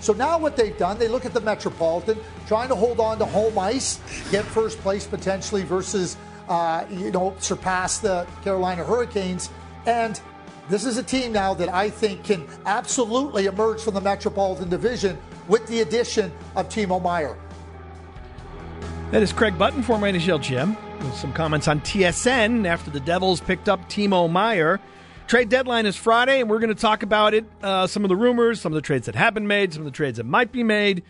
So now what they've done, they look at the Metropolitan, trying to hold on to home ice, get first place potentially versus, uh, you know, surpass the Carolina Hurricanes. And this is a team now that I think can absolutely emerge from the Metropolitan Division with the addition of Timo Meier. That is Craig Button, former NHL GM, with some comments on TSN after the Devils picked up Timo Meier. Trade deadline is Friday, and we're going to talk about it. Uh, some of the rumors, some of the trades that have been made, some of the trades that might be made.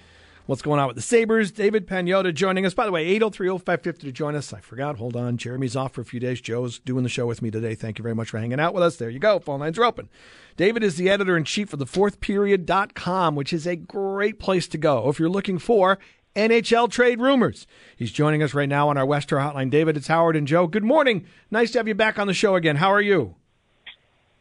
What's going on with the Sabres? David Pagnotta joining us. By the way, 803 0550 to join us. I forgot. Hold on. Jeremy's off for a few days. Joe's doing the show with me today. Thank you very much for hanging out with us. There you go. Phone lines are open. David is the editor in chief of the fourthperiod.com, which is a great place to go if you're looking for NHL trade rumors. He's joining us right now on our Western hotline. David, it's Howard and Joe. Good morning. Nice to have you back on the show again. How are you?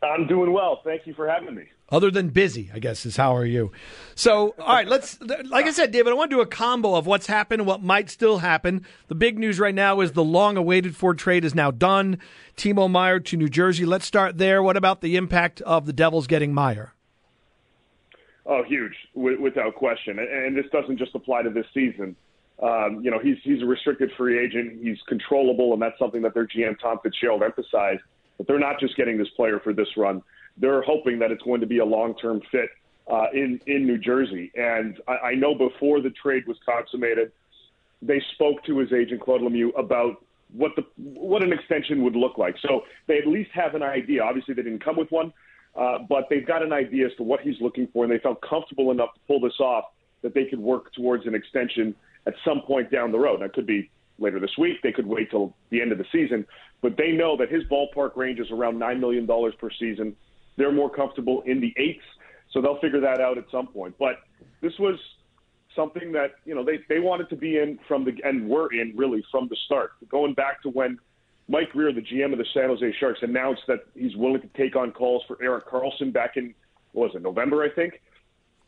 I'm doing well. Thank you for having me. Other than busy, I guess is how are you? So, all right, let's. Like I said, David, I want to do a combo of what's happened and what might still happen. The big news right now is the long-awaited Ford trade is now done. Timo Meier to New Jersey. Let's start there. What about the impact of the Devils getting Meier? Oh, huge, without question. And this doesn't just apply to this season. Um, you know, he's he's a restricted free agent. He's controllable, and that's something that their GM Tom Fitzgerald emphasized but they're not just getting this player for this run. They're hoping that it's going to be a long-term fit uh, in in New Jersey. And I, I know before the trade was consummated, they spoke to his agent Claude Lemieux about what the what an extension would look like. So they at least have an idea. Obviously, they didn't come with one, uh, but they've got an idea as to what he's looking for, and they felt comfortable enough to pull this off that they could work towards an extension at some point down the road. That could be later this week. They could wait till the end of the season, but they know that his ballpark range is around nine million dollars per season. They're more comfortable in the eights, so they'll figure that out at some point. But this was something that you know they they wanted to be in from the and were in really from the start, going back to when. Mike Grier, the GM of the San Jose Sharks, announced that he's willing to take on calls for Erik Karlsson back in what was it November, I think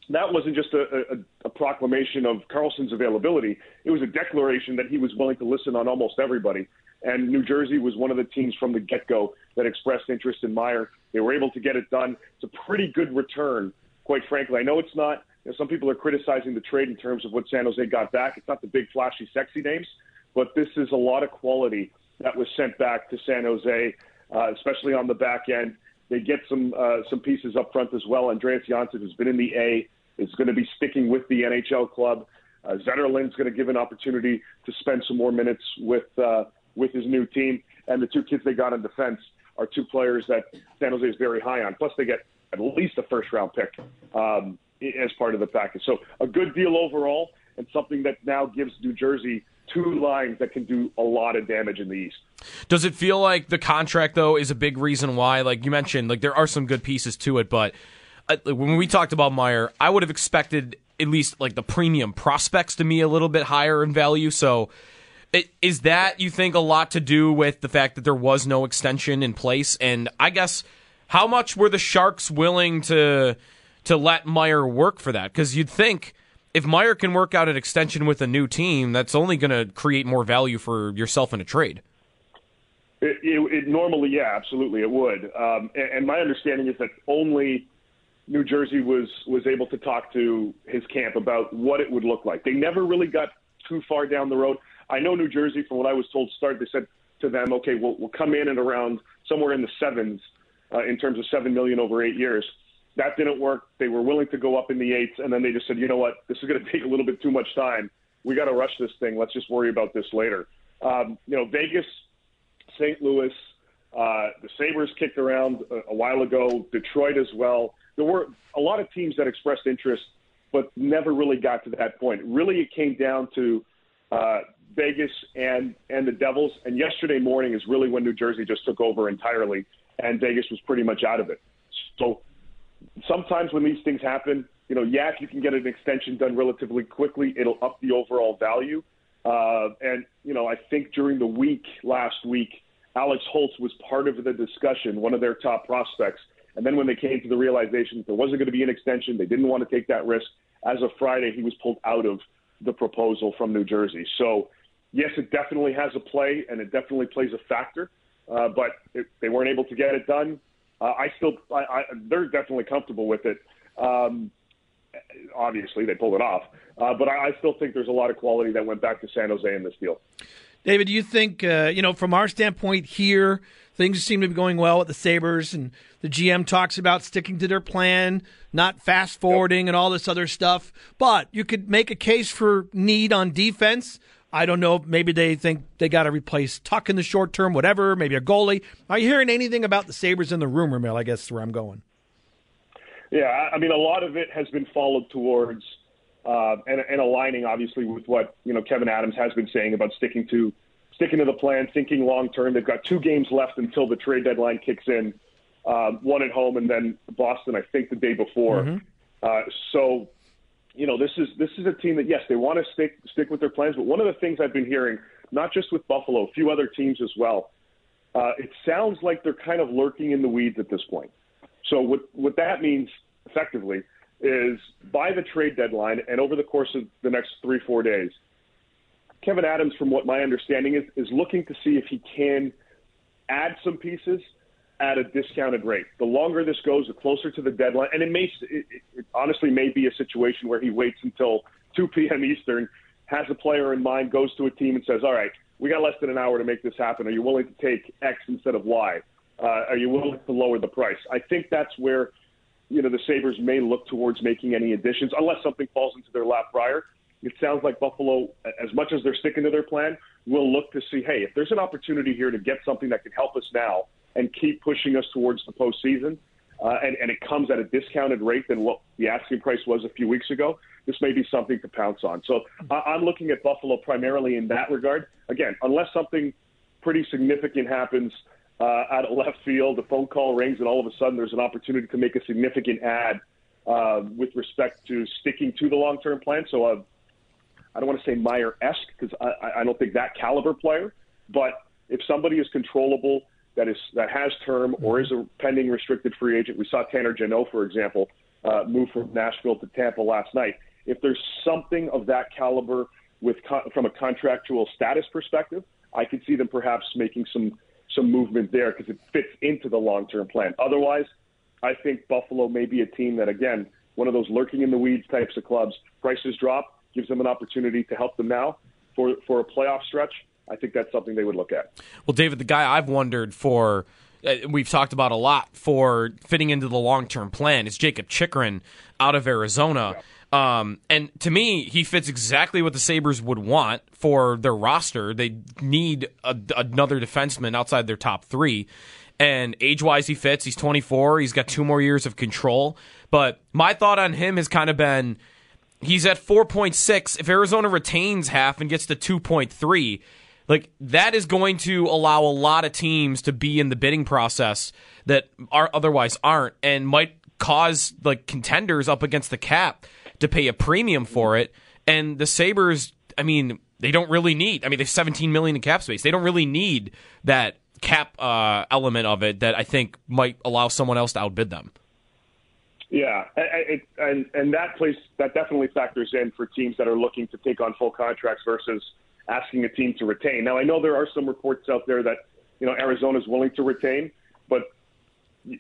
that wasn't just a, a, a proclamation of Karlsson's availability. It was a declaration that he was willing to listen on almost everybody. And New Jersey was one of the teams from the get go that expressed interest in Meier. They were able to get it done. It's a pretty good return, quite frankly. I know it's not, you know, some people are criticizing the trade in terms of what San Jose got back. It's not the big, flashy, sexy names, but this is a lot of quality that was sent back to San Jose, uh, especially on the back end. They get some uh, some pieces up front as well. Andreas Johnsson, who's been in the A, is going to be sticking with the NHL club. Uh, Zetterlund's going to give an opportunity to spend some more minutes with uh, with his new team, and the two kids they got in defense are two players that San Jose is very high on. Plus, they get at least a first round pick um, as part of the package. So, a good deal overall, and something that now gives New Jersey two lines that can do a lot of damage in the East. Does it feel like the contract though is a big reason why? Like you mentioned, like there are some good pieces to it, but when we talked about Meier, I would have expected at least like the premium prospects to be a little bit higher in value. So, is that you think a lot to do with the fact that there was no extension in place? And I guess how much were the Sharks willing to to let Meier work for that? Because you'd think if Meier can work out an extension with a new team, that's only going to create more value for yourself in a trade. It, it, it normally, yeah, absolutely, it would. Um, and, and my understanding is that only New Jersey was was able to talk to his camp about what it would look like. They never really got too far down the road. I know New Jersey, from what I was told, start they said to them, okay, we'll, we'll come in and around somewhere in the sevens uh, in terms of seven million over eight years. That didn't work. They were willing to go up in the eights, and then they just said, you know what, this is going to take a little bit too much time. We got to rush this thing. Let's just worry about this later. Um, you know, Vegas, St. Louis, uh, the Sabres kicked around a, a while ago, Detroit as well. There were a lot of teams that expressed interest, but never really got to that point. Really, it came down to uh, Vegas and and the Devils. And yesterday morning is really when New Jersey just took over entirely, and Vegas was pretty much out of it. So sometimes when these things happen, you know, yeah, if you can get an extension done relatively quickly, it'll up the overall value. Uh, and you know, I think during the week last week, Alex Holtz was part of the discussion, one of their top prospects. And then when they came to the realization that there wasn't going to be an extension, they didn't want to take that risk. As of Friday, he was pulled out of the proposal from New Jersey. So, yes, it definitely has a play, and it definitely plays a factor. Uh, but it, they weren't able to get it done. Uh, I still, I, I, they're definitely comfortable with it. Um, obviously, they pulled it off, uh, but I, I still think there's a lot of quality that went back to San Jose in this deal. David, do you think, uh, you know, from our standpoint here, things seem to be going well with the Sabres, and the GM talks about sticking to their plan, not fast forwarding, and all this other stuff. But you could make a case for need on defense. I don't know. Maybe they think they got to replace Tuck in the short term, whatever. Maybe a goalie. Are you hearing anything about the Sabres in the rumor mill? I guess is where I'm going. Yeah, I mean, a lot of it has been followed towards uh, and, and aligning obviously with what you know Kevyn Adams has been saying about sticking to sticking to the plan, thinking long term. They've got two games left until the trade deadline kicks in. Um, one at home and then Boston, I think, the day before. Mm-hmm. Uh, so, you know, this is this is a team that yes, they want to stick stick with their plans. But one of the things I've been hearing, not just with Buffalo, a few other teams as well, uh, it sounds like they're kind of lurking in the weeds at this point. So what what that means effectively is by the trade deadline and over the course of the next three, four days, Kevyn Adams, from what my understanding is, is looking to see if he can add some pieces at a discounted rate. The longer this goes, the closer to the deadline, and it may, it, it honestly may be a situation where he waits until 2 p.m. Eastern, has a player in mind, goes to a team and says, "All right, we got less than an hour to make this happen. Are you willing to take X instead of Y? Uh, are you willing to lower the price?" I think that's where you know, the Sabres may look towards making any additions unless something falls into their lap prior. It sounds like Buffalo, as much as they're sticking to their plan, will look to see, hey, if there's an opportunity here to get something that can help us now and keep pushing us towards the postseason, uh, and, and it comes at a discounted rate than what the asking price was a few weeks ago, this may be something to pounce on. So I'm looking at Buffalo primarily in that regard. Again, unless something pretty significant happens uh, out of left field. The phone call rings, and all of a sudden there's an opportunity to make a significant ad uh, with respect to sticking to the long term plan. So uh, I don't want to say Meier esque because I, I don't think that caliber player, but if somebody is controllable, that is that has term or is a pending restricted free agent. We saw Tanner Jeannot, for example, uh, move from Nashville to Tampa last night. If there's something of that caliber with from a contractual status perspective, I could see them perhaps making some some movement there because it fits into the long term plan. Otherwise, I think Buffalo may be a team that, again, one of those lurking in the weeds types of clubs. Prices drop, gives them an opportunity to help them now for for a playoff stretch. I think that's something they would look at. Well, David, the guy I've wondered for uh, we've talked about a lot for fitting into the long term plan is Jakob Chychrun out of Arizona. Yeah. Um, and to me, he fits exactly what the Sabres would want for their roster. They need a, another defenseman outside their top three. And age wise, he fits. He's 24. He's got two more years of control. But my thought on him has kind of been he's at 4.6. If Arizona retains half and gets to 2.3, like that is going to allow a lot of teams to be in the bidding process that are otherwise aren't and might cause like contenders up against the cap to pay a premium for it. And the Sabres, I mean, they don't really need. I mean, there's 17 million in cap space. They don't really need that cap uh, element of it that I think might allow someone else to outbid them. Yeah, it, and and that place that definitely factors in for teams that are looking to take on full contracts versus asking a team to retain. Now, I know there are some reports out there that you know Arizona's willing to retain, but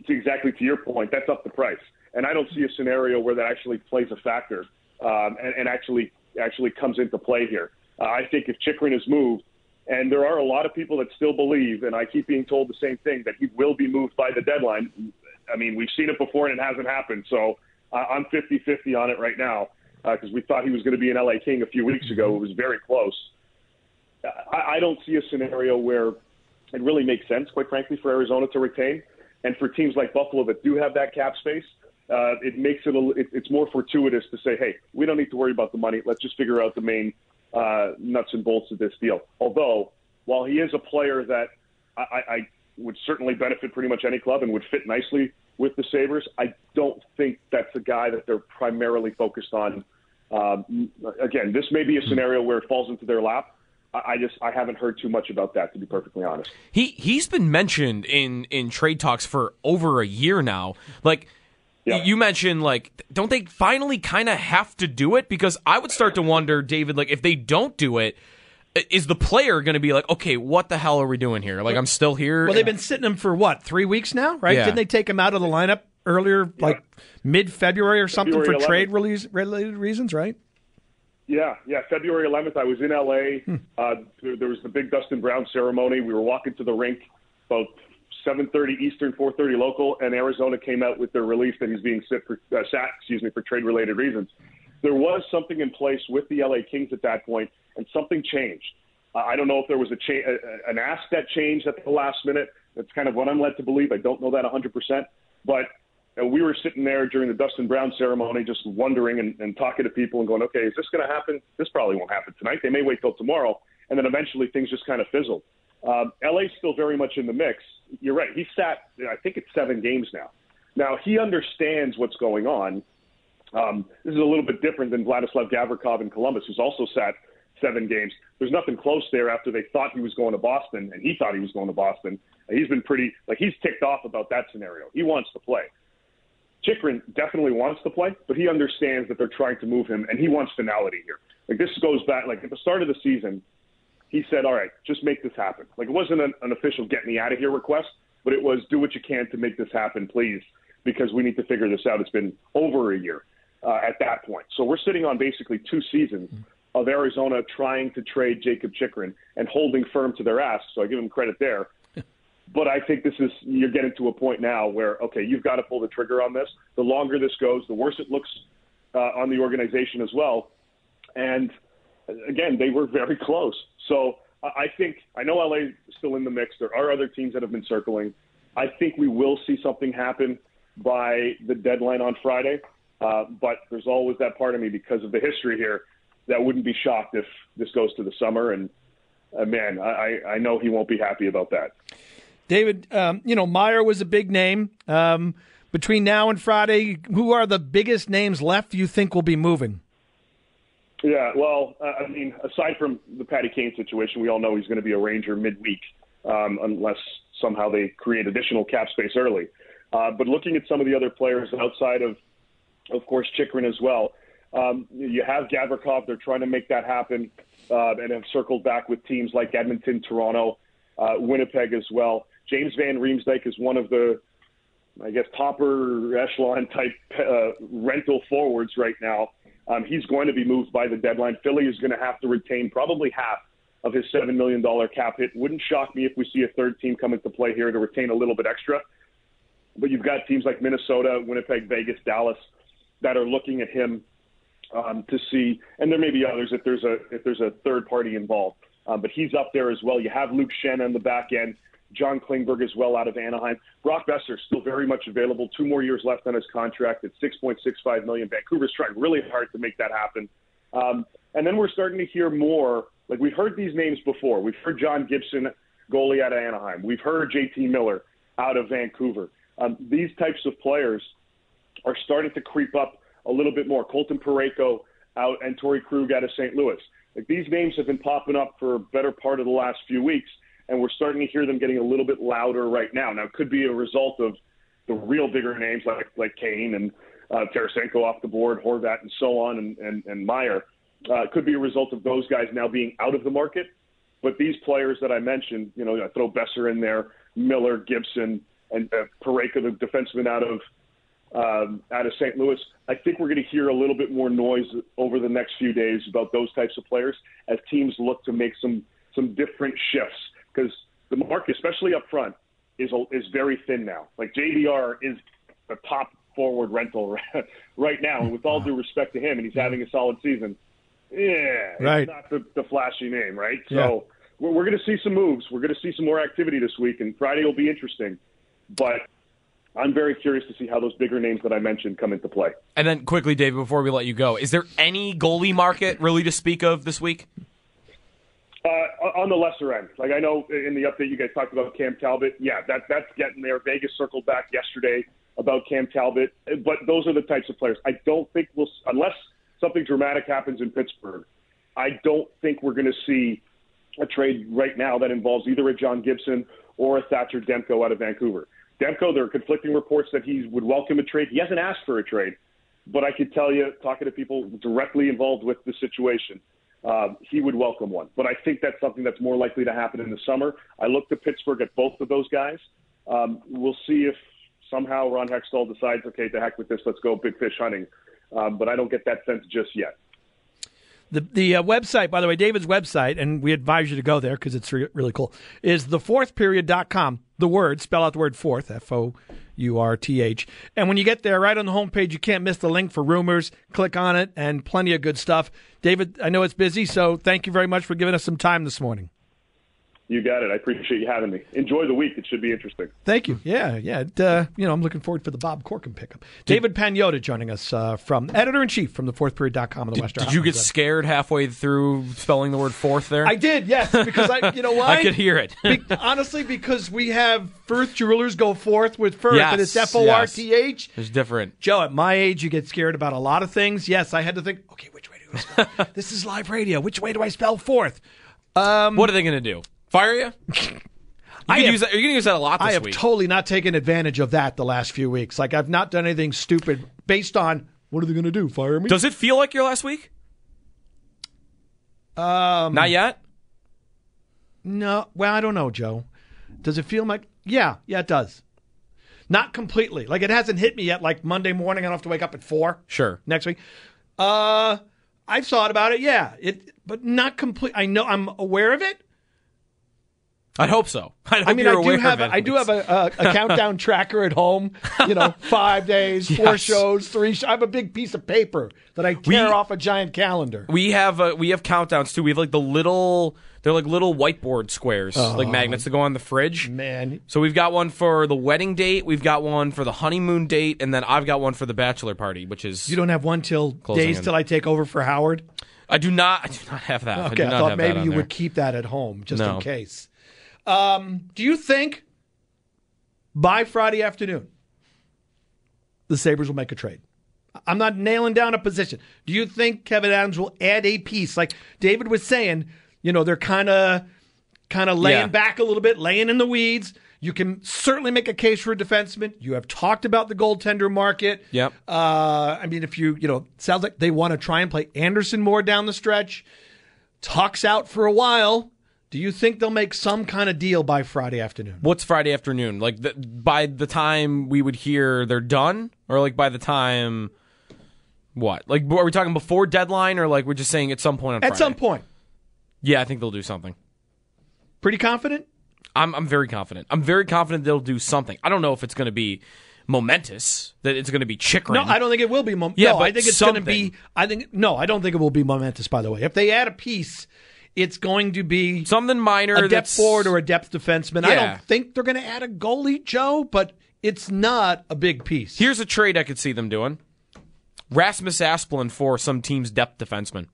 to exactly to your point, that's up the price and I don't see a scenario where that actually plays a factor um, and, and actually actually comes into play here. Uh, I think if Chychrun is moved, and there are a lot of people that still believe, and I keep being told the same thing that he will be moved by the deadline. I mean, we've seen it before and it hasn't happened. So I'm 50-50 on it right now because uh, we thought he was going to be an LA King a few weeks ago. It was very close. I, I don't see a scenario where it really makes sense, quite frankly, for Arizona to retain, and for teams like Buffalo that do have that cap space. Uh, it makes it, a, it it's more fortuitous to say, hey, we don't need to worry about the money. Let's just figure out the main uh, nuts and bolts of this deal. Although, while he is a player that I, I would certainly benefit pretty much any club and would fit nicely with the Sabres, I don't think that's a guy that they're primarily focused on. Um, again, this may be a scenario where it falls into their lap. I just I haven't heard too much about that to be perfectly honest. He he's been mentioned in in trade talks for over a year now. Like yeah. you mentioned like don't they finally kind of have to do it because I would start to wonder David like if they don't do it is the player going to be like, okay, what the hell are we doing here? Like, I'm still here. Well, they've been sitting him for what three weeks now, right? Yeah. Didn't they take him out of the lineup earlier, yeah. like mid February or something, February for 11th. trade related reasons, right? Yeah, yeah. February 11th, I was in LA. Hmm. Uh, there, there, was the big Dustin Brown ceremony. We were walking to the rink about 7:30 Eastern, 4:30 local, and Arizona came out with their release that he's being sit for, uh, sat, excuse me, for trade-related reasons. There was something in place with the LA Kings at that point, and something changed. Uh, I don't know if there was a cha- an ask that changed at the last minute. That's kind of what I'm led to believe. I don't know that 100%, but and we were sitting there during the Dustin Brown ceremony, just wondering and, and talking to people and going, okay, is this going to happen? This probably won't happen tonight. They may wait till tomorrow. And then eventually things just kind of fizzled. Um, LA's still very much in the mix. You're right. He sat, I think it's seven games now. Now, he understands what's going on. Um, this is a little bit different than Vladislav Gavrikov in Columbus, who's also sat seven games. There's nothing close there after they thought he was going to Boston, and he thought he was going to Boston. He's been pretty, like, he's ticked off about that scenario. He wants to play. Chychrun definitely wants to play, but he understands that they're trying to move him, and he wants finality here. Like this goes back, like at the start of the season, he said, "All right, just make this happen." Like it wasn't an, an official "get me out of here" request, but it was "do what you can to make this happen, please," because we need to figure this out. It's been over a year uh, at that point, so we're sitting on basically two seasons of Arizona trying to trade Jakob Chychrun and holding firm to their ass. So I give them credit there. But I think this is you're getting to a point now where okay, you've got to pull the trigger on this. The longer this goes, the worse it looks uh, on the organization as well. And again, they were very close. So I think I know LA is still in the mix. There are other teams that have been circling. I think we will see something happen by the deadline on Friday. Uh, but there's always that part of me because of the history here that wouldn't be shocked if this goes to the summer. And uh, man, I, I know he won't be happy about that. David, um, you know, Meier was a big name. Um, between now and Friday, who are the biggest names left you think will be moving? Yeah, well, uh, I mean, aside from the Patty Kane situation, we all know he's going to be a Ranger midweek, um, unless somehow they create additional cap space early. Uh, but looking at some of the other players outside of, of course, Chychrun as well, um, you have Gavrikov. They're trying to make that happen uh, and have circled back with teams like Edmonton, Toronto, uh, Winnipeg as well. James Van Riemsdyk is one of the, I guess, topper echelon type uh, rental forwards right now. Um, he's going to be moved by the deadline. Philly is going to have to retain probably half of his $7 million cap hit. Wouldn't shock me if we see a third team come into play here to retain a little bit extra. But you've got teams like Minnesota, Winnipeg, Vegas, Dallas that are looking at him um, to see, and there may be others if there's a if there's a third party involved. Um, but he's up there as well. You have Luke Schenn on the back end. John Klingberg as well out of Anaheim. Brock Boeser still very much available. Two more years left on his contract at 6.65 million. Vancouver's trying really hard to make that happen. Um, and then we're starting to hear more. Like we've heard these names before. We've heard John Gibson, goalie out of Anaheim. We've heard JT Miller out of Vancouver. Um, these types of players are starting to creep up a little bit more. Colton Parayko out and Torey Krug out of St. Louis. Like these names have been popping up for a better part of the last few weeks and we're starting to hear them getting a little bit louder right now. Now, it could be a result of the real bigger names like like Kane and uh, Tarasenko off the board, Horvat, and so on, and and, and Meier. Uh, it could be a result of those guys now being out of the market. But these players that I mentioned, you know, I throw Boeser in there, Miller, Gibson, and uh, the defenseman out of um, out of St. Louis. I think we're going to hear a little bit more noise over the next few days about those types of players as teams look to make some some different shifts because the market, especially up front, is is very thin now. Like JVR is a top forward rental right now. And with all due respect to him, and he's having a solid season, yeah, Right. it's not the, the flashy name, right? Yeah. So we're, we're going to see some moves. We're going to see some more activity this week, and Friday will be interesting. But I'm very curious to see how those bigger names that I mentioned come into play. And then quickly, David, before we let you go, is there any goalie market really to speak of this week? Uh, on the lesser end, like I know in the update you guys talked about Cam Talbot. Yeah, that that's getting there. Vegas circled back yesterday about Cam Talbot, but those are the types of players. I don't think we'll unless something dramatic happens in Pittsburgh. I don't think we're going to see a trade right now that involves either a John Gibson or a Thatcher Demko out of Vancouver. Demko, there are conflicting reports that he would welcome a trade. He hasn't asked for a trade, but I could tell you, talking to people directly involved with the situation, um, he would welcome one. But I think that's something that's more likely to happen in the summer. I look to Pittsburgh at both of those guys. Um, we'll see if somehow Ron Hextall decides, okay, to heck with this, let's go big fish hunting. Um, but I don't get that sense just yet. The the uh, website, by the way, David's website, and we advise you to go there because it's re- really cool, is thefourthperiod.com. The word, spell out the word fourth, F O U R T H. And when you get there, right on the homepage, you can't miss the link for rumors. Click on it, and plenty of good stuff. David, I know it's busy, so thank you very much for giving us some time this morning. You got it. I appreciate you having me. Enjoy the week. It should be interesting. Thank you. Yeah, yeah. It, uh, you know, I'm looking forward for the Bob Corkin pickup. David Pagnotta joining us uh, from editor in chief from the fourth fourthperiod.com and the Western. Did you get Hotline. scared halfway through spelling the word fourth there? I did, yes, because I, you know why? I could hear it. Be- honestly, because we have Firth Jewelers go forth with Firth, and it's Yes, F O R T H. It's different. Joe, at my age, you get scared about a lot of things. Yes, I had to think, okay, which way do I spell? this is live radio. Which way do I spell fourth? what are they going to do? Fire you? You I have- use that, you're going to use that a lot this I have week. totally not taken advantage of that the last few weeks. Like, I've not done anything stupid based on what are they going to do? Fire me? Does it feel like your last week? um, Not yet. No, well, I don't know, Joe. Does it feel like? Yeah, yeah, it does. Not completely. Like it hasn't hit me yet. Like Monday morning, I don't have to wake up at four Sure. next week. Uh, I've thought about it. Yeah, it, but not complete. I know I'm aware of it. I'd hope so. Hope I mean, I do have a. I do have a, a, a countdown tracker at home. You know, five days, four Yes. shows, three. Sh- I have a big piece of paper that I tear We- off a giant calendar. We have uh, we have countdowns too. We have like the little they're like little whiteboard squares, like Oh. magnets that go on the fridge. Man, So we've got one for the wedding date, we've got one for the honeymoon date, and then I've got one for the bachelor party, which is you don't have one till days in. till I take over for Howard. I do not I do not have that. I Okay, do I, thought maybe you there. would keep that at home just No. in case. Um, do you think by Friday afternoon the Sabres will make a trade? I'm not nailing down a position. Do you think Kevyn Adams will add a piece? Like David was saying, you know, they're kind of kind of laying Yeah. back a little bit, laying in the weeds. You can certainly make a case for a defenseman. You have talked about the goaltender market. Yep. Uh, I mean, if you, you know, sounds like they want to try and play Anderson more down the stretch. Tuck's out for a while. Do you think they'll make some kind of deal by Friday afternoon? What's Friday afternoon? Like the, by the time we would hear they're done, or like by the time what? Like are we talking before deadline, or like we're just saying at some point on Friday? At Friday? some point. Yeah, I think they'll do something. Pretty confident? I'm I'm very confident. I'm very confident they'll do something. I don't know if it's going to be momentous, that it's going to be Chychrun. No, I don't think it will be. Mom- Yeah, no, I think it's going to be. I think no, I don't think it will be momentous. By the way, if they add a piece, it's going to be something minor. a depth that's- forward or a depth defenseman. I don't think they're going to add a goalie, Joe, but it's not a big piece. Here's a trade I could see them doing: Rasmus Asplund for some team's depth defenseman.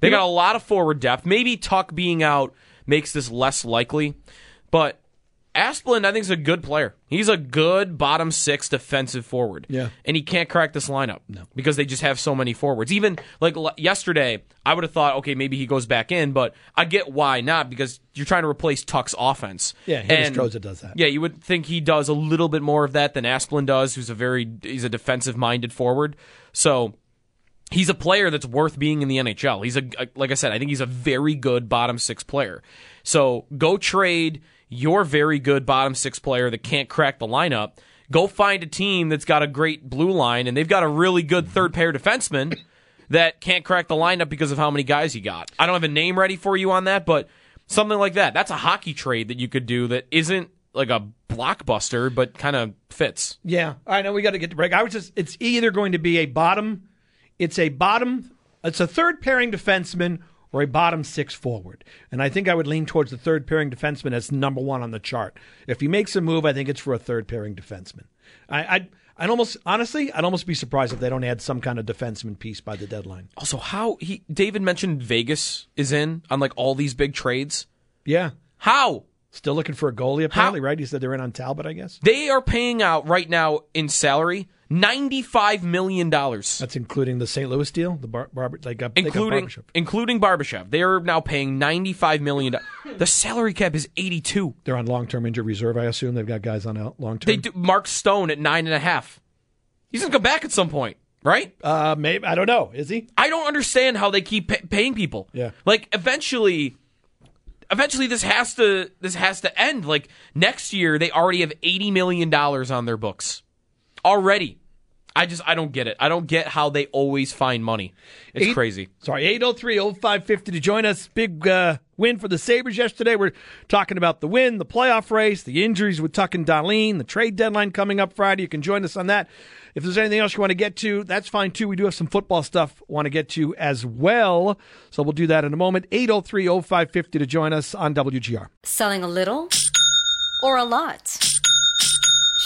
They got a lot of forward depth. Maybe Tuck being out makes this less likely, but Asplund, I think, is a good player. He's a good bottom six defensive forward. Yeah. And he can't crack this lineup. No. Because they just have so many forwards. Even like l- yesterday, I would have thought, okay, maybe he goes back in, but I get why not because you're trying to replace Tuck's offense. Yeah, And- Hiddlestroza does that. Yeah, you would think he does a little bit more of that than Asplund does, who's a very he's a defensive minded forward. So he's a player that's worth being in the NHL. He's a like I said, I think he's a very good bottom six player. So go trade your very good bottom six player that can't crack the lineup. Go find a team that's got a great blue line and they've got a really good third pair defenseman that can't crack the lineup because of how many guys you got. I don't have a name ready for you on that, but something like that. That's a hockey trade that you could do that isn't like a blockbuster, but kind of fits. Yeah, I know we got to get to break. I was just it's either going to be a bottom, it's a bottom, it's a third pairing defenseman or a bottom six forward, and I think I would lean towards the third pairing defenseman as number one on the chart. If he makes a move, I think it's for a third pairing defenseman. I, I'd I'd almost honestly, I'd almost be surprised if they don't add some kind of defenseman piece by the deadline. Also, how he David mentioned Vegas is in on like all these big trades. Yeah, How? still looking for a goalie apparently, right? He said they're in on Talbot, I guess. They are paying out right now in salary ninety-five million dollars, That's including the St. Louis deal, the bar, barber, they got, they got including Barbashev. including Barbashev. They are now paying ninety-five million. The salary cap is eighty-two. They're on long term injured reserve, I assume. They've got guys on long term. They do Mark Stone at nine and a half. He's gonna come back at some point, right? Uh, maybe I don't know. Is he? I don't understand how they keep pay- paying people. Yeah. like eventually, eventually this has to this has to end. Like next year, they already have eighty million dollars on their books already. I just I don't get it. I don't get how they always find money. It's Eight- crazy. Sorry, 803 0550 to join us. Big uh, win for the Sabres yesterday. We're talking about the win, the playoff race, the injuries with Tuck and Dahlin, the trade deadline coming up Friday. You can join us on that. If there's anything else you want to get to, that's fine too. We do have some football stuff want to get to as well. So we'll do that in a moment. 803 0550 to join us on WGR. Selling a little or a lot?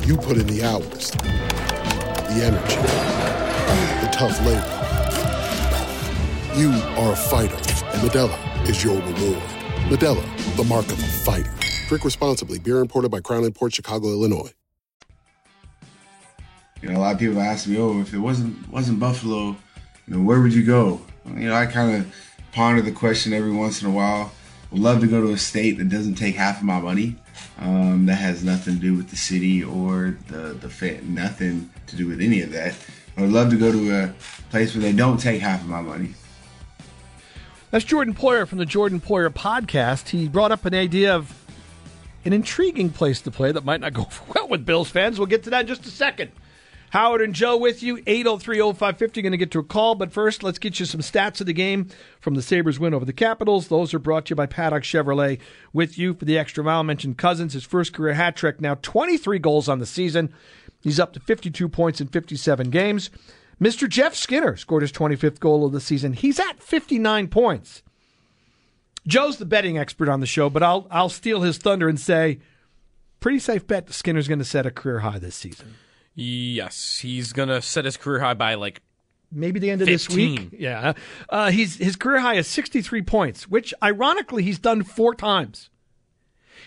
You put in the hours, the energy, the tough labor. You are a fighter, and Modelo is your reward. Modelo, the mark of a fighter. Drink responsibly. Beer imported by Crown Port Chicago, Illinois. You know, a lot of people ask me, "Oh, if it wasn't wasn't Buffalo, you know, where would you go?" You know, I kind of ponder the question every once in a while. Would love to go to a state that doesn't take half of my money. Um, that has nothing to do with the city or the the fan, nothing to do with any of that. I would love to go to a place where they don't take half of my money. That's Jordan Poyer from the Jordan Poyer podcast. He brought up an idea of an intriguing place to play that might not go well with Bills fans. We'll get to that in just a second. Howard and Joe with you, 803-0550, going to get to a call. But first, let's get you some stats of the game from the Sabres win over the Capitals. Those are brought to you by Paddock Chevrolet. With you for the extra mile, mentioned Cozens, his first career hat trick, now 23 goals on the season. He's up to 52 points in 57 games. Mr. Jeff Skinner scored his 25th goal of the season. He's at 59 points. Joe's the betting expert on the show, but I'll I'll steal his thunder and say pretty safe bet Skinner's going to set a career high this season. Yes, he's gonna set his career high by like maybe the end of this week. Yeah, uh, he's his career high is 63 points, which ironically he's done four times.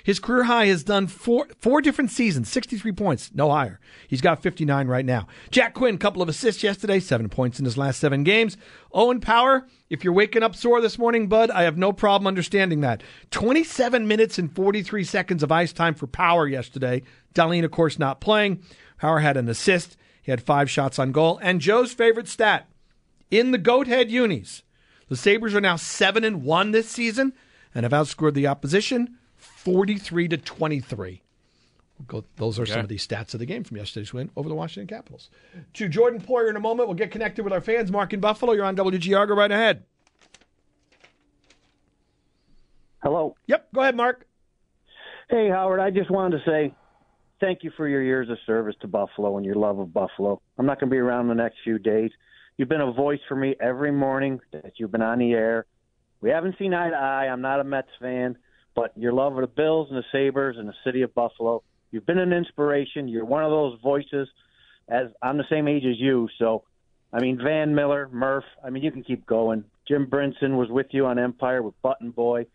His career high has done four four different seasons, 63 points, no higher. He's got 59 right now. Jack Quinn, couple of assists yesterday, seven points in his last seven games. Owen Power, if you're waking up sore this morning, bud, I have no problem understanding that. 27 minutes and 43 seconds of ice time for Power yesterday. Dahlin, of course, not playing. Power had an assist. He had five shots on goal. And Joe's favorite stat in the goat head unis. The Sabres are now 7 and 1 this season and have outscored the opposition 43 to 23. We'll go, those are some of these stats of the game from yesterday's win over the Washington Capitals. To Jordan Poyer in a moment. We'll get connected with our fans. Mark in Buffalo, you're on WGR. Go right ahead. Hello. Yep, go ahead, Mark. Hey, Howard. I just wanted to say thank you for your years of service to Buffalo and your love of Buffalo. I'm not going to be around the next few days. You've been a voice for me every morning that you've been on the air. We haven't seen eye to eye. I'm not a Mets fan, but your love of the Bills and the Sabres and the city of Buffalo, you've been an inspiration. You're one of those voices. As I'm the same age as you, so I mean Van Miller, Murph. I mean you can keep going. Jim Brinson was with you on Empire with Button Boy.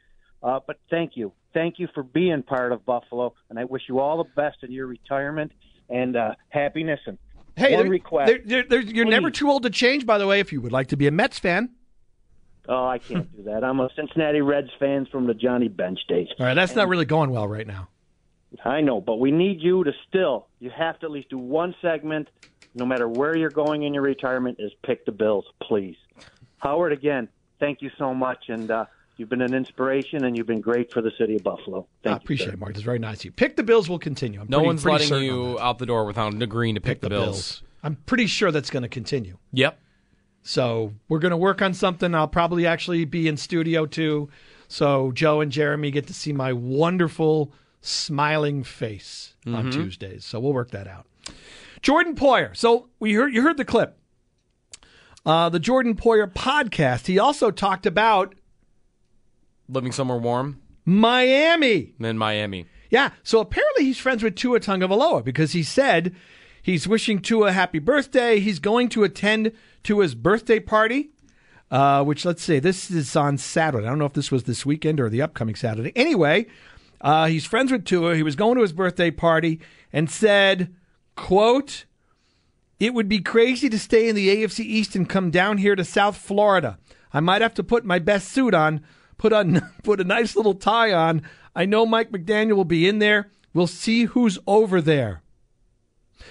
Uh, but thank you, thank you for being part of Buffalo, and I wish you all the best in your retirement and uh, happiness. And Hey, one request. there- there- there- you're never too old to change, by the way, if you would like to be a Mets fan. Oh, I can't do that. I'm a Cincinnati Reds fan from the Johnny Bench days. All right, that's not really going well right now. I know, but we need you to still. You have to at least do one segment, no matter where you're going in your retirement. Is pick the Bills, please. Howard, again, thank you so much, and uh, you've been an inspiration, and you've been great for the city of Buffalo. I appreciate it, Mark. That's very nice of you. Pick the Bills will continue. I'm No pretty- one's pretty letting certain on you out the door without agreeing to pick, the, the Bills. Bills. I'm pretty sure that's going to continue. Yep. So we're going to work on something. I'll probably actually be in studio too. So Joe and Jeremy get to see my wonderful smiling face on Mhm. Tuesdays. So we'll work that out. Jordan Poyer. So we heard you heard the clip. Uh, the Jordan Poyer podcast. He also talked about Living somewhere warm. Miami. Then Miami. Yeah. So apparently he's friends with Tua Tagovailoa because he said he's wishing Tua a happy birthday. He's going to attend Tua's birthday party, uh, which let's see, this is on Saturday. I don't know if this was this weekend or the upcoming Saturday. Anyway, uh, he's friends with Tua. He was going to his birthday party and said, "quote." It would be crazy to stay in the AFC East and come down here to South Florida. I might have to put my best suit on, put on put a nice little tie on. I know Mike McDaniel will be in there. We'll see who's over there.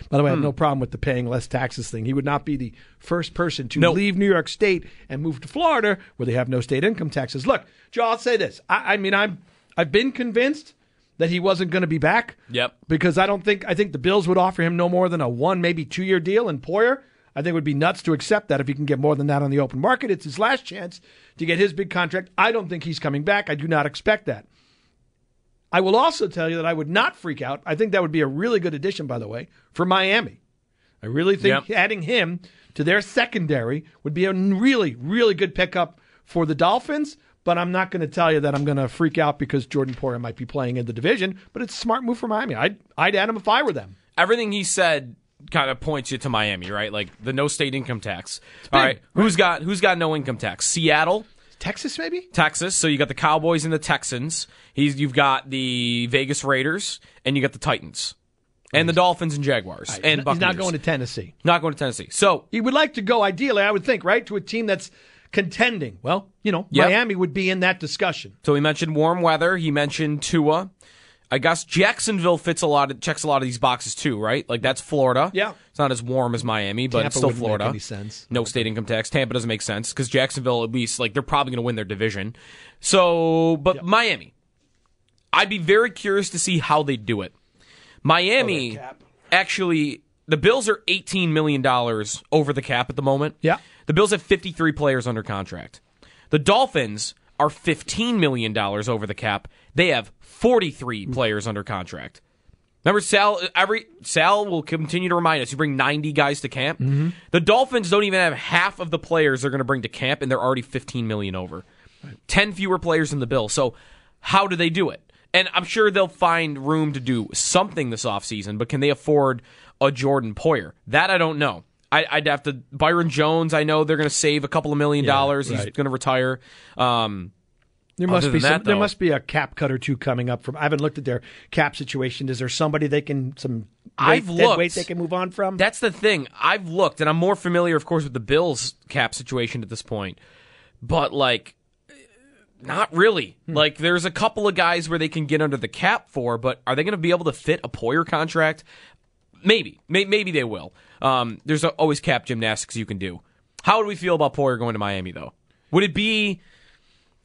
By the way, I have hmm. no problem with the paying less taxes thing. He would not be the first person to leave New York State and move to Florida, where they have no state income taxes. Look, Joe, I'll say this. I, I mean, I'm I've been convinced that he wasn't going to be back Yep. because I don't think I think the Bills would offer him no more than a one, maybe two year deal. And Poyer, I think it would be nuts to accept that if he can get more than that on the open market. It's his last chance to get his big contract. I don't think he's coming back. I do not expect that. I will also tell you that I would not freak out. I think that would be a really good addition, by the way, for Miami. I really think adding him to their secondary would be a really, really good pickup for the Dolphins. But I'm not going to tell you that I'm going to freak out because Jordan Poyer might be playing in the division. But it's a smart move for Miami. I'd, I'd add him if I were them. Everything he said kind of points you to Miami, right? Like the no state income tax. All right, who's got who's got no income tax? Seattle, Texas, maybe. Texas. So you got the Cowboys and the Texans. He's you've got the Vegas Raiders and you got the Titans. And the Dolphins and Jaguars and he's not going to Tennessee. Not going to Tennessee. So he would like to go, ideally, I would think, right, to a team that's contending. Well, you know, Yep. Miami would be in that discussion. So he mentioned warm weather. He mentioned Tua. I guess Jacksonville fits a lot of checks a lot of these boxes too, right? Like that's Florida. Yeah. It's not as warm as Miami, but Tampa it's still wouldn't make Florida. any sense. No state income tax. Tampa doesn't make sense because Jacksonville at least like they're probably going to win their division. So, but Miami, I'd be very curious to see how they do it. Miami oh, actually the Bills are 18 million dollars over the cap at the moment. Yeah. The Bills have 53 players under contract. The Dolphins are 15 million dollars over the cap. They have 43 players under contract. Remember, Sal. Every Sal will continue to remind us. You bring 90 guys to camp. Mm-hmm. The Dolphins don't even have half of the players they're going to bring to camp, and they're already 15 million over. 10 fewer players in the bill. So, how do they do it? And I'm sure they'll find room to do something this offseason, but can they afford a Jordan Poyer? That I don't know. I, I'd have to Byron Jones. I know they're going to save a couple of million Yeah, dollars. He's going to retire. Um, There other must be some, that, there must be a cap cut or two coming up from. I haven't looked at their cap situation. Is there somebody they can some weight, I've looked. weight they can move on from? That's the thing. I've looked, and I'm more familiar, of course, with the Bills cap situation at this point. But like, not really. Hmm. Like, there's a couple of guys where they can get under the cap for, but are they going to be able to fit a Poyer contract? Maybe, May- maybe they will. Um, there's always cap gymnastics you can do. How would we feel about Poyer going to Miami, though? Would it be?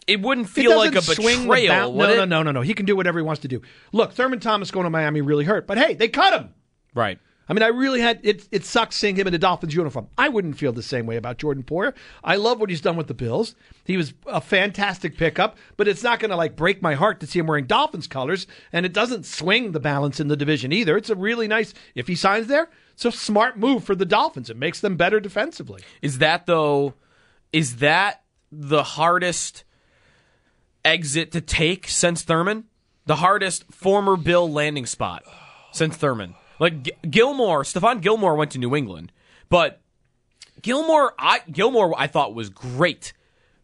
It wouldn't It feel like a doesn't swing the betrayal, would no, it? no, no, no, no. He can do whatever he wants to do. Look, Thurman Thomas going to Miami really hurt, but hey, they cut him. Right. I mean, I really had it. It sucks seeing him in a Dolphins uniform. I wouldn't feel the same way about Jordan Poyer. I love what he's done with the Bills. He was a fantastic pickup, but it's not going to like break my heart to see him wearing Dolphins colors, and it doesn't swing the balance in the division either. It's a really nice. If he signs there, it's a smart move for the Dolphins. It makes them better defensively. Is that though? Is that the hardest exit to take since Thurman? The hardest former Bill landing spot since Thurman. Like G- Gilmore, Stephon Gilmore went to New England, but Gilmore, I Gilmore, I thought was great,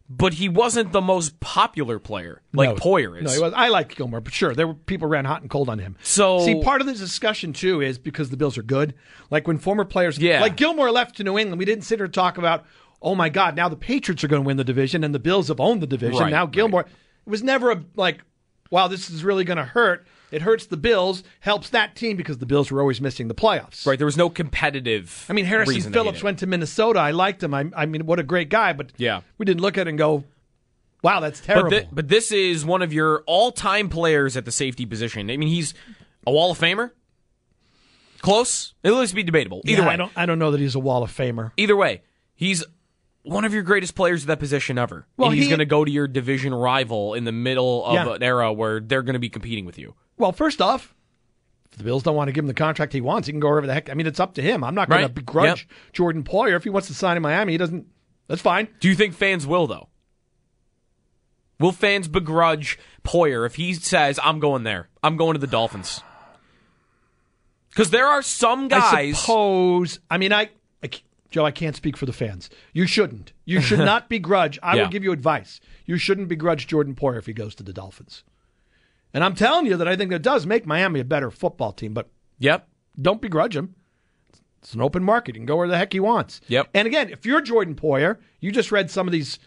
but he wasn't the most popular player like No, Poyer is. No, he was. I like Gilmore, but sure, there were people ran hot and cold on him. So- see, part of the discussion too is because the Bills are good. Like when former players, Yeah. like Gilmore left to New England, we didn't sit here and talk about, oh my God, now the Patriots are going to win the division and the Bills have owned the division. Right, now Gilmore, it was never a like, wow, this is really going to hurt. It hurts the Bills, helps that team because the Bills were always missing the playoffs. right, there was no competitive. I mean, Harrison Phillips went to Minnesota. I liked him. I, I mean, what a great guy. But Yeah. we didn't look at it and go, wow, that's terrible. But, thi- but this is one of your all-time players at the safety position. I mean, he's a Wall of Famer. Close. It'll at least be debatable. Either Yeah, way, I don't. I don't know that he's a Wall of Famer. either way, he's one of your greatest players at that position ever. Well, and he's he- going to go to your division rival in the middle of Yeah. an era where they're going to be competing with you. Well, first off, if the Bills don't want to give him the contract he wants, he can go wherever the heck. I mean, it's up to him. I'm not going to Right. begrudge Jordan Poyer if he wants to sign in Miami. He doesn't. That's fine. Do you think fans will though? Will fans begrudge Poyer if he says, "I'm going there. I'm going to the Dolphins"? Because there are some guys. I suppose. I mean, I, Joe, I can't speak for the fans. You shouldn't. You should not begrudge. I Yeah. will give you advice. You shouldn't begrudge Jordan Poyer if he goes to the Dolphins. And I'm telling you that I think that does make Miami a better football team. But Yep. don't begrudge him. It's an open market. He can go where the heck he wants. Yep. And again, if you're Jordan Poyer, you just read some of these.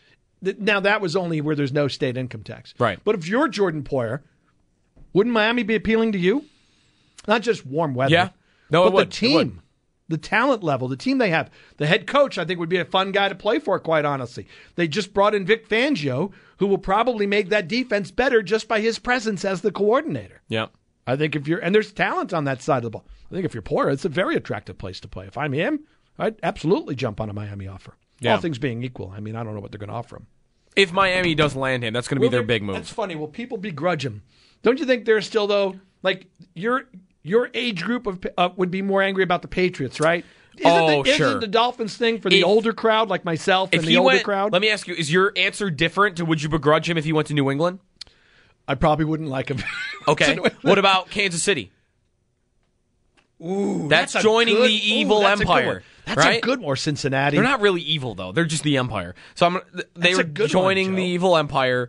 Now that was only where there's no state income tax. Right. But if you're Jordan Poyer, wouldn't Miami be appealing to you? Not just warm weather. Yeah. No, but it would. the would. team, the talent level, the team they have, the head coach, I think would be a fun guy to play for. Quite honestly, they just brought in Vic Fangio, who will probably make that defense better just by his presence as the coordinator. Yep. I think if you're and there's talent on that side of the ball. I think if you're Poyer, it's a very attractive place to play. If I'm him, I'd absolutely jump on a Miami offer. Yeah. All things being equal. I mean, I don't know what they're going to offer him. If Miami does land him, that's going to be Will their they- big move. That's funny. Will people begrudge him? Don't you think there's still though like your your age group of uh, would be more angry about the Patriots, right? Isn't Oh, the, sure. Isn't the Dolphins thing for the If- older crowd like myself and the older went, crowd? let me ask you: Is your answer different to would you begrudge him if he went to New England? I probably wouldn't like him. Okay. What about Kansas City? Ooh, That's a joining good- the ooh, evil that's a good empire, one. That's right? a good one. Cincinnati. They're not really evil though; they're just the empire. So I'm They're good one, joining the evil empire.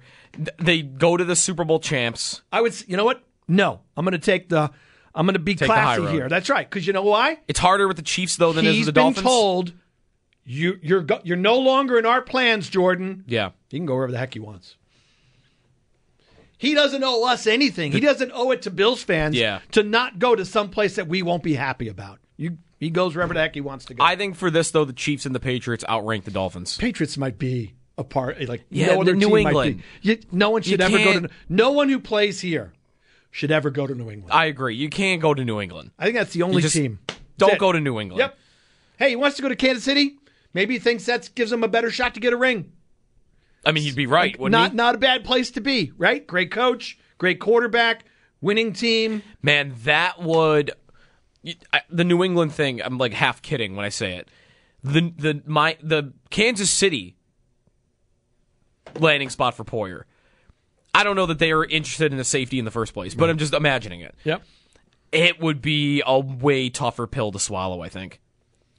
They go to the Super Bowl champs. I would. You know what? No, I'm going to take the. I'm going to be Take classy here. That's right. Because you know why? It's harder with the Chiefs though than it is with the Dolphins. been told you you're go, you're no longer in our plans, Jordan. Yeah. He can go wherever the heck he wants. He doesn't owe us anything. He doesn't owe it to Bills fans Yeah. to not go to some place that we won't be happy about. You, he goes wherever the heck he wants to go. I think for this though, the Chiefs and the Patriots outrank the Dolphins. Patriots might be a part. Like Yeah, no other New England. You- no one You should ever go to. No one who plays here should ever go to New England. I agree. You can't go to New England. I think that's the only team. Don't go to New England. Yep. Hey, he wants to go to Kansas City. Maybe he thinks that gives him a better shot to get a ring. I mean, he'd be right, wouldn't not he? not a bad place to be, right? Great coach, great quarterback, winning team. Man, that would I- the New England thing. I'm like half kidding when I say it. The the my the Kansas City landing spot for Poyer. I don't know that they are interested in the safety in the first place, but I'm just imagining it. Yep. It would be a way tougher pill to swallow. I think,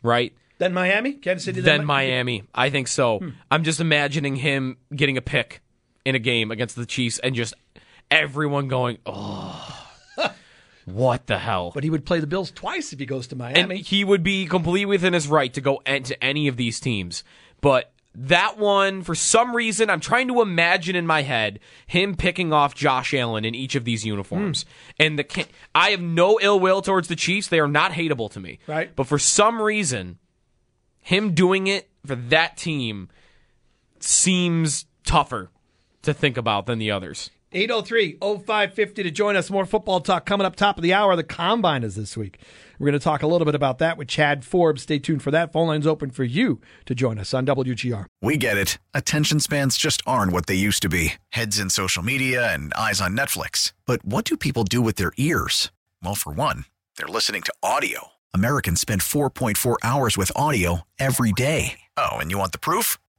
right? Then Miami, Kansas City. Then Mi- Miami. I think so. Hmm. I'm just imagining him getting a pick in a game against the Chiefs and just everyone going, oh, what the hell? But he would play the Bills twice if he goes to Miami. and Miami. he would be completely within his right to go to any of these teams. But that one, for some reason, I'm trying to imagine in my head him picking off Josh Allen in each of these uniforms. Hmm. And the I have no ill will towards the Chiefs; they are not hateable to me. Right. But for some reason, him doing it for that team seems tougher to think about than the others. 803 0550 to join us. More football talk coming up top of the hour. The combine is this week. We're going to talk a little bit about that with Chad Forbes. Stay tuned for that. Phone line's open for you to join us on WGR. We get it. Attention spans just aren't what they used to be heads in social media and eyes on Netflix. But what do people do with their ears? Well, for one, they're listening to audio. Americans spend 4.4 hours with audio every day. Oh, and you want the proof?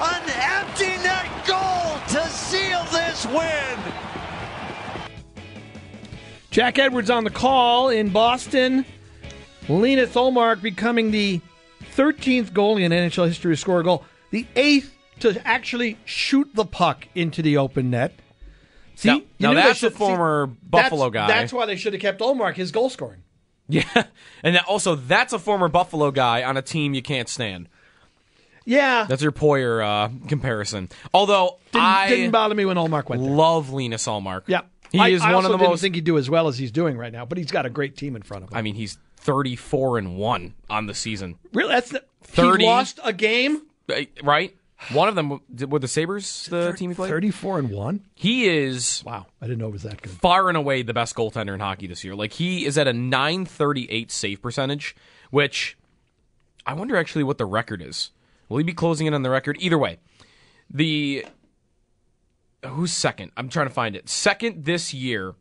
an empty net goal to seal this win. Jack Edwards on the call in Boston. Linus Ullmark becoming the 13th goalie in NHL history to score a goal, the eighth to actually shoot the puck into the open net. See, Now- you now knew they that's a should- see, former Buffalo that's- guy. That's why they should have kept Ullmark, his goal scoring. Yeah, and that also that's a former Buffalo guy on a team you can't stand. Yeah, That's your Poyer uh, comparison. Although didn't, I didn't bother me when Ullmark went there. love Linus Ullmark. Yeah, he I, is I one of the didn't most. think he'd do as well as he's doing right now, but he's got a great team in front of him. I mean, he's thirty-four and one on the season. really, that's the, 30. he lost a game. Uh, Right? One of them were the Sabres, the team he played. 34 and one. He is Wow, I didn't know it was that good. far and away the best goaltender in hockey this year. Like he is at a 938 save percentage, which I wonder actually what the record is. Will he be closing in on the record? Either way, the who's second? I'm trying to find it. Second this year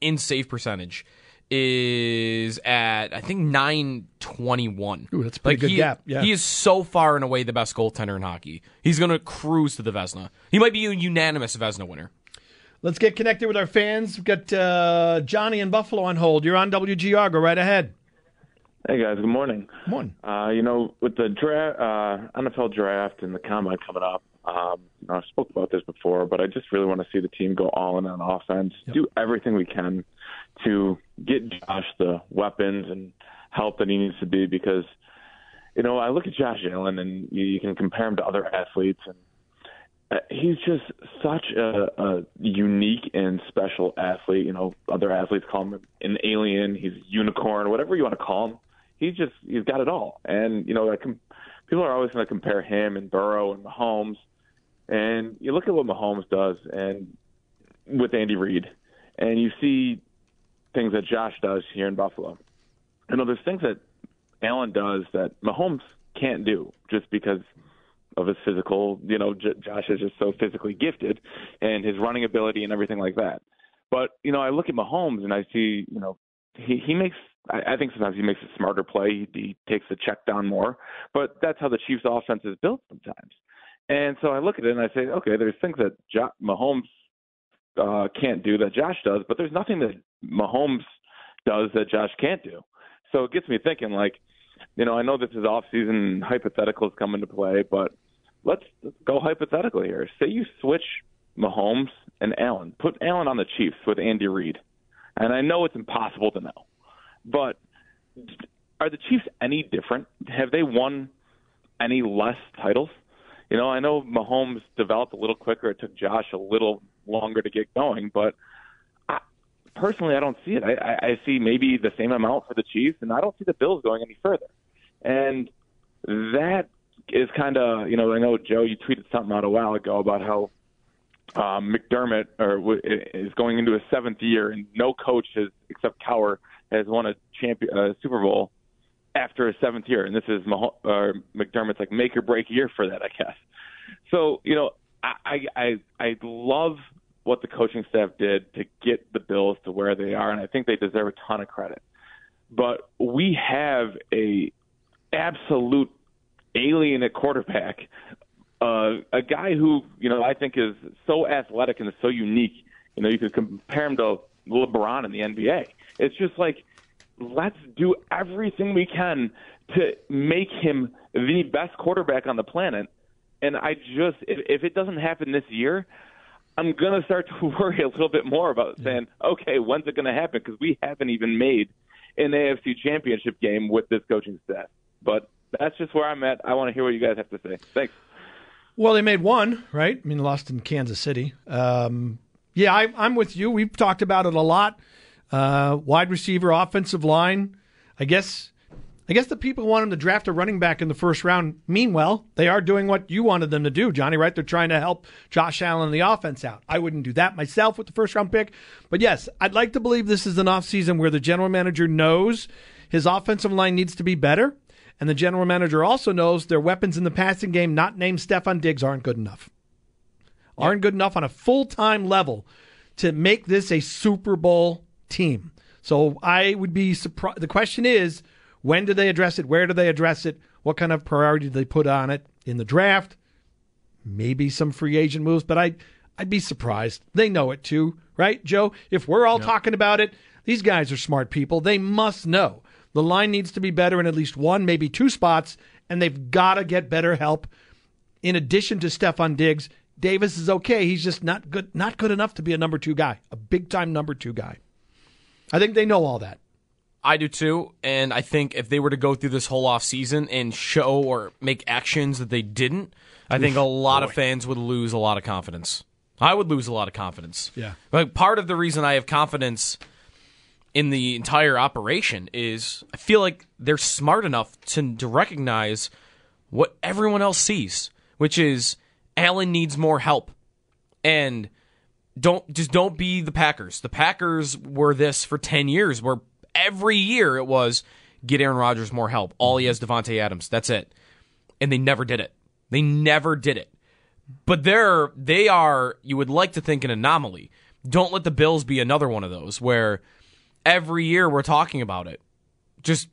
in save percentage is at I think 921. Ooh, that's a pretty like good he, gap, yeah. He is so far and away the best goaltender in hockey. He's going to cruise to the Vezina. He might be a unanimous Vezina winner. Let's get connected with our fans. We've got uh, Johnny in Buffalo on hold. You're on WGR. Go right ahead. Hey guys, good morning. Morning. Uh, you know, with the draft, uh, NFL draft and the combine coming up, um, you know, I spoke about this before, but I just really want to see the team go all in on offense, do everything we can to get Josh the weapons and help that he needs to be because, you know, I look at Josh Allen and you, you can compare him to other athletes and uh, he's just such a, a unique and special athlete. You know, other athletes call him an alien. He's a unicorn, whatever you want to call him. He's just he's got it all. And you know, com- people are always going to compare him and Burrow and Mahomes. And you look at what Mahomes does, and with Andy Reid, and you see things that Josh does here in Buffalo. You know, there's things that Allen does that Mahomes can't do just because of his physical. You know, J- Josh is just so physically gifted, and his running ability and everything like that. But you know, I look at Mahomes and I see, you know, he he makes. I, I think sometimes he makes a smarter play. He, he takes the check down more, but that's how the Chiefs' offense is built sometimes. And so I look at it and I say, okay, there's things that jo- Mahomes uh, can't do that Josh does, but there's nothing that Mahomes does that Josh can't do. So it gets me thinking, like, you know, I know this is off season hypotheticals come into play, but let's go hypothetically here. Say you switch Mahomes and Allen, put Allen on the Chiefs with Andy Reid, and I know it's impossible to know, but are the Chiefs any different? Have they won any less titles? You know, I know Mahomes developed a little quicker. It took Josh a little longer to get going, but I, personally, I don't see it. I, I, see maybe the same amount for the Chiefs, and I don't see the Bills going any further. And that is kind of, you know, I know Joe, you tweeted something out a while ago about how um, McDermott or is going into his seventh year, and no coach has, except Cowher has won a champion uh, Super Bowl after his seventh year, and this is Mah- uh, McDermott's like make or break year for that, I guess. So you know, I I I love what the coaching staff did to get the Bills to where they are, and I think they deserve a ton of credit. But we have a absolute alien at quarterback, uh, a guy who you know I think is so athletic and is so unique. You know, you could compare him to LeBron in the NBA. It's just like let's do everything we can to make him the best quarterback on the planet. And I just, if, if it doesn't happen this year, I'm going to start to worry a little bit more about saying, okay, when's it going to happen? Because we haven't even made an AFC championship game with this coaching staff. But that's just where I'm at. I want to hear what you guys have to say. Thanks. Well, they made one, right? I mean, lost in Kansas City. Um, yeah, I, I'm with you. We've talked about it a lot. Uh, wide receiver, offensive line. I guess I guess the people want him to draft a running back in the first round. Meanwhile, they are doing what you wanted them to do, Johnny, right? They're trying to help Josh Allen and the offense out. I wouldn't do that myself with the first round pick. But yes, I'd like to believe this is an offseason where the general manager knows his offensive line needs to be better. And the general manager also knows their weapons in the passing game, not named Stefon Diggs, aren't good enough. Aren't good enough on a full time level to make this a Super Bowl team. So I would be surprised. The question is, when do they address it? Where do they address it? What kind of priority do they put on it in the draft? Maybe some free agent moves, but I I'd be surprised. They know it too, right, Joe? If we're all talking about it, these guys are smart people. They must know the line needs to be better in at least one, maybe two spots, and they've got to get better help. In addition to Stefon Diggs, Davis is okay. He's just not good, not good enough to be a number two guy, a big time number two guy. I think they know all that. I do too, and I think if they were to go through this whole off season and show or make actions that they didn't, I think a lot of fans would lose a lot of confidence. I would lose a lot of confidence. Yeah. Like part of the reason I have confidence in the entire operation is I feel like they're smart enough to, to recognize what everyone else sees, which is Allen needs more help. And don't just don't be the Packers. The Packers were this for 10 years where every year it was get Aaron Rodgers more help. All he has Davante Adams. That's it. And they never did it. They never did it. But they're they are you would like to think an anomaly. Don't let the Bills be another one of those where every year we're talking about it. Just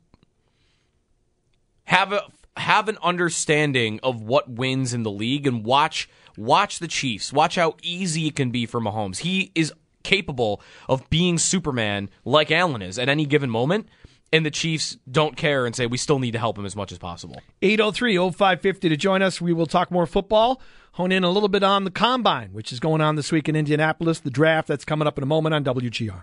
have a have an understanding of what wins in the league and watch watch the Chiefs. Watch how easy it can be for Mahomes. He is capable of being Superman like Allen is at any given moment. And the Chiefs don't care and say we still need to help him as much as possible. 803 0550 to join us. We will talk more football, hone in a little bit on the combine, which is going on this week in Indianapolis, the draft that's coming up in a moment on WGR.